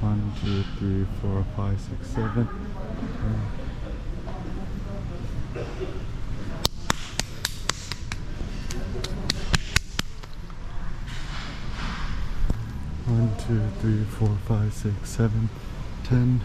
One, two, three, four, five, six, seven. One, two, three, four, five, six, seven, ten.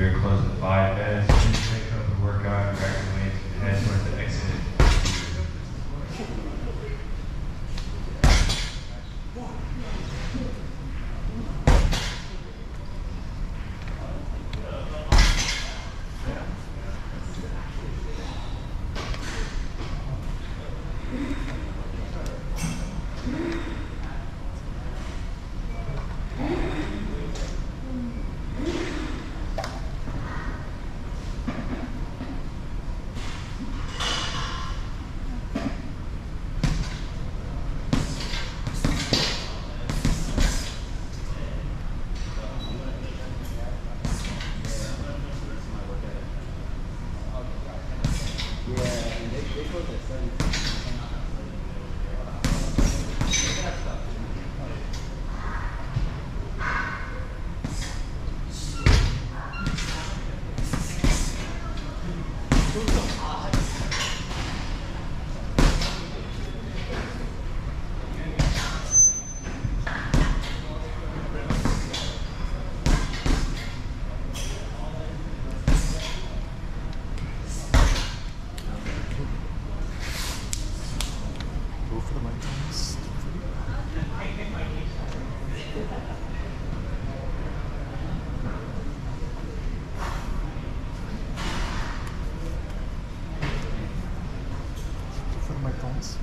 very close to five minutes. Just pick up and work on Go for the mic. For toss.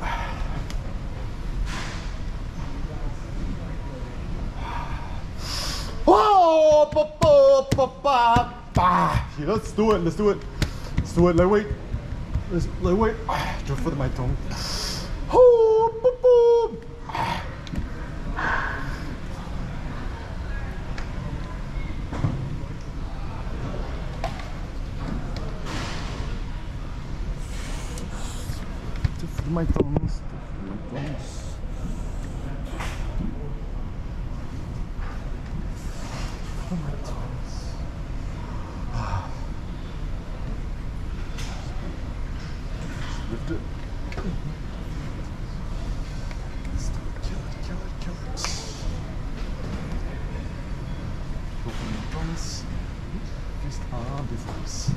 Oh, let's do it. Let's do it. Let's do it. Let's wait. Ah, Go for the mic tongue. Oh, boop, boop. Go for the mic tongues. Go for the mic tongues. For the mic tongues. Lift it. Let's do it. Kill it, kill it, kill it. Open the thumbs. Fist arm business.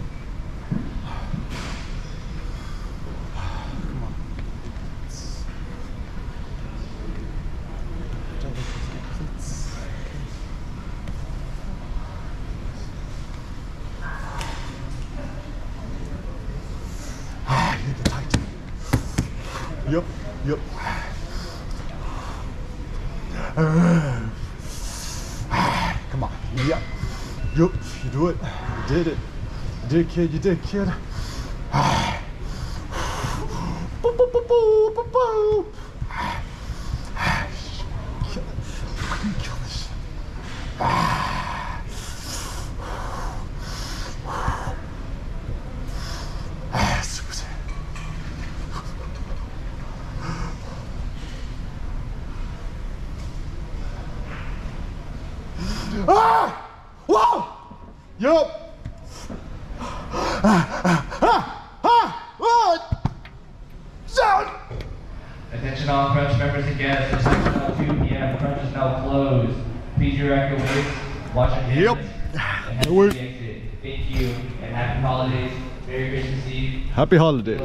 Come on. It's- It's- Ah, you need to tighten. Yep, yep. Come on. Yep. Yep. You do it. You did it. You did, kid. You did, kid. Ah. Boop, boop, boop, boop, boop, boop. Ah. Ah. Kill it. Fucking kill this. Ah, super. Ah! Whoa! Yup. Ah! Ah! Ah! Ah! ah. Sound! Attention all Crunch members and guests, it's now 2 p.m. Crunch is now closed. Please direct your weights, wash your hands, Yep. and head to Wait. the exit. Thank you, and happy holidays. Merry Christmas Eve. Happy holiday.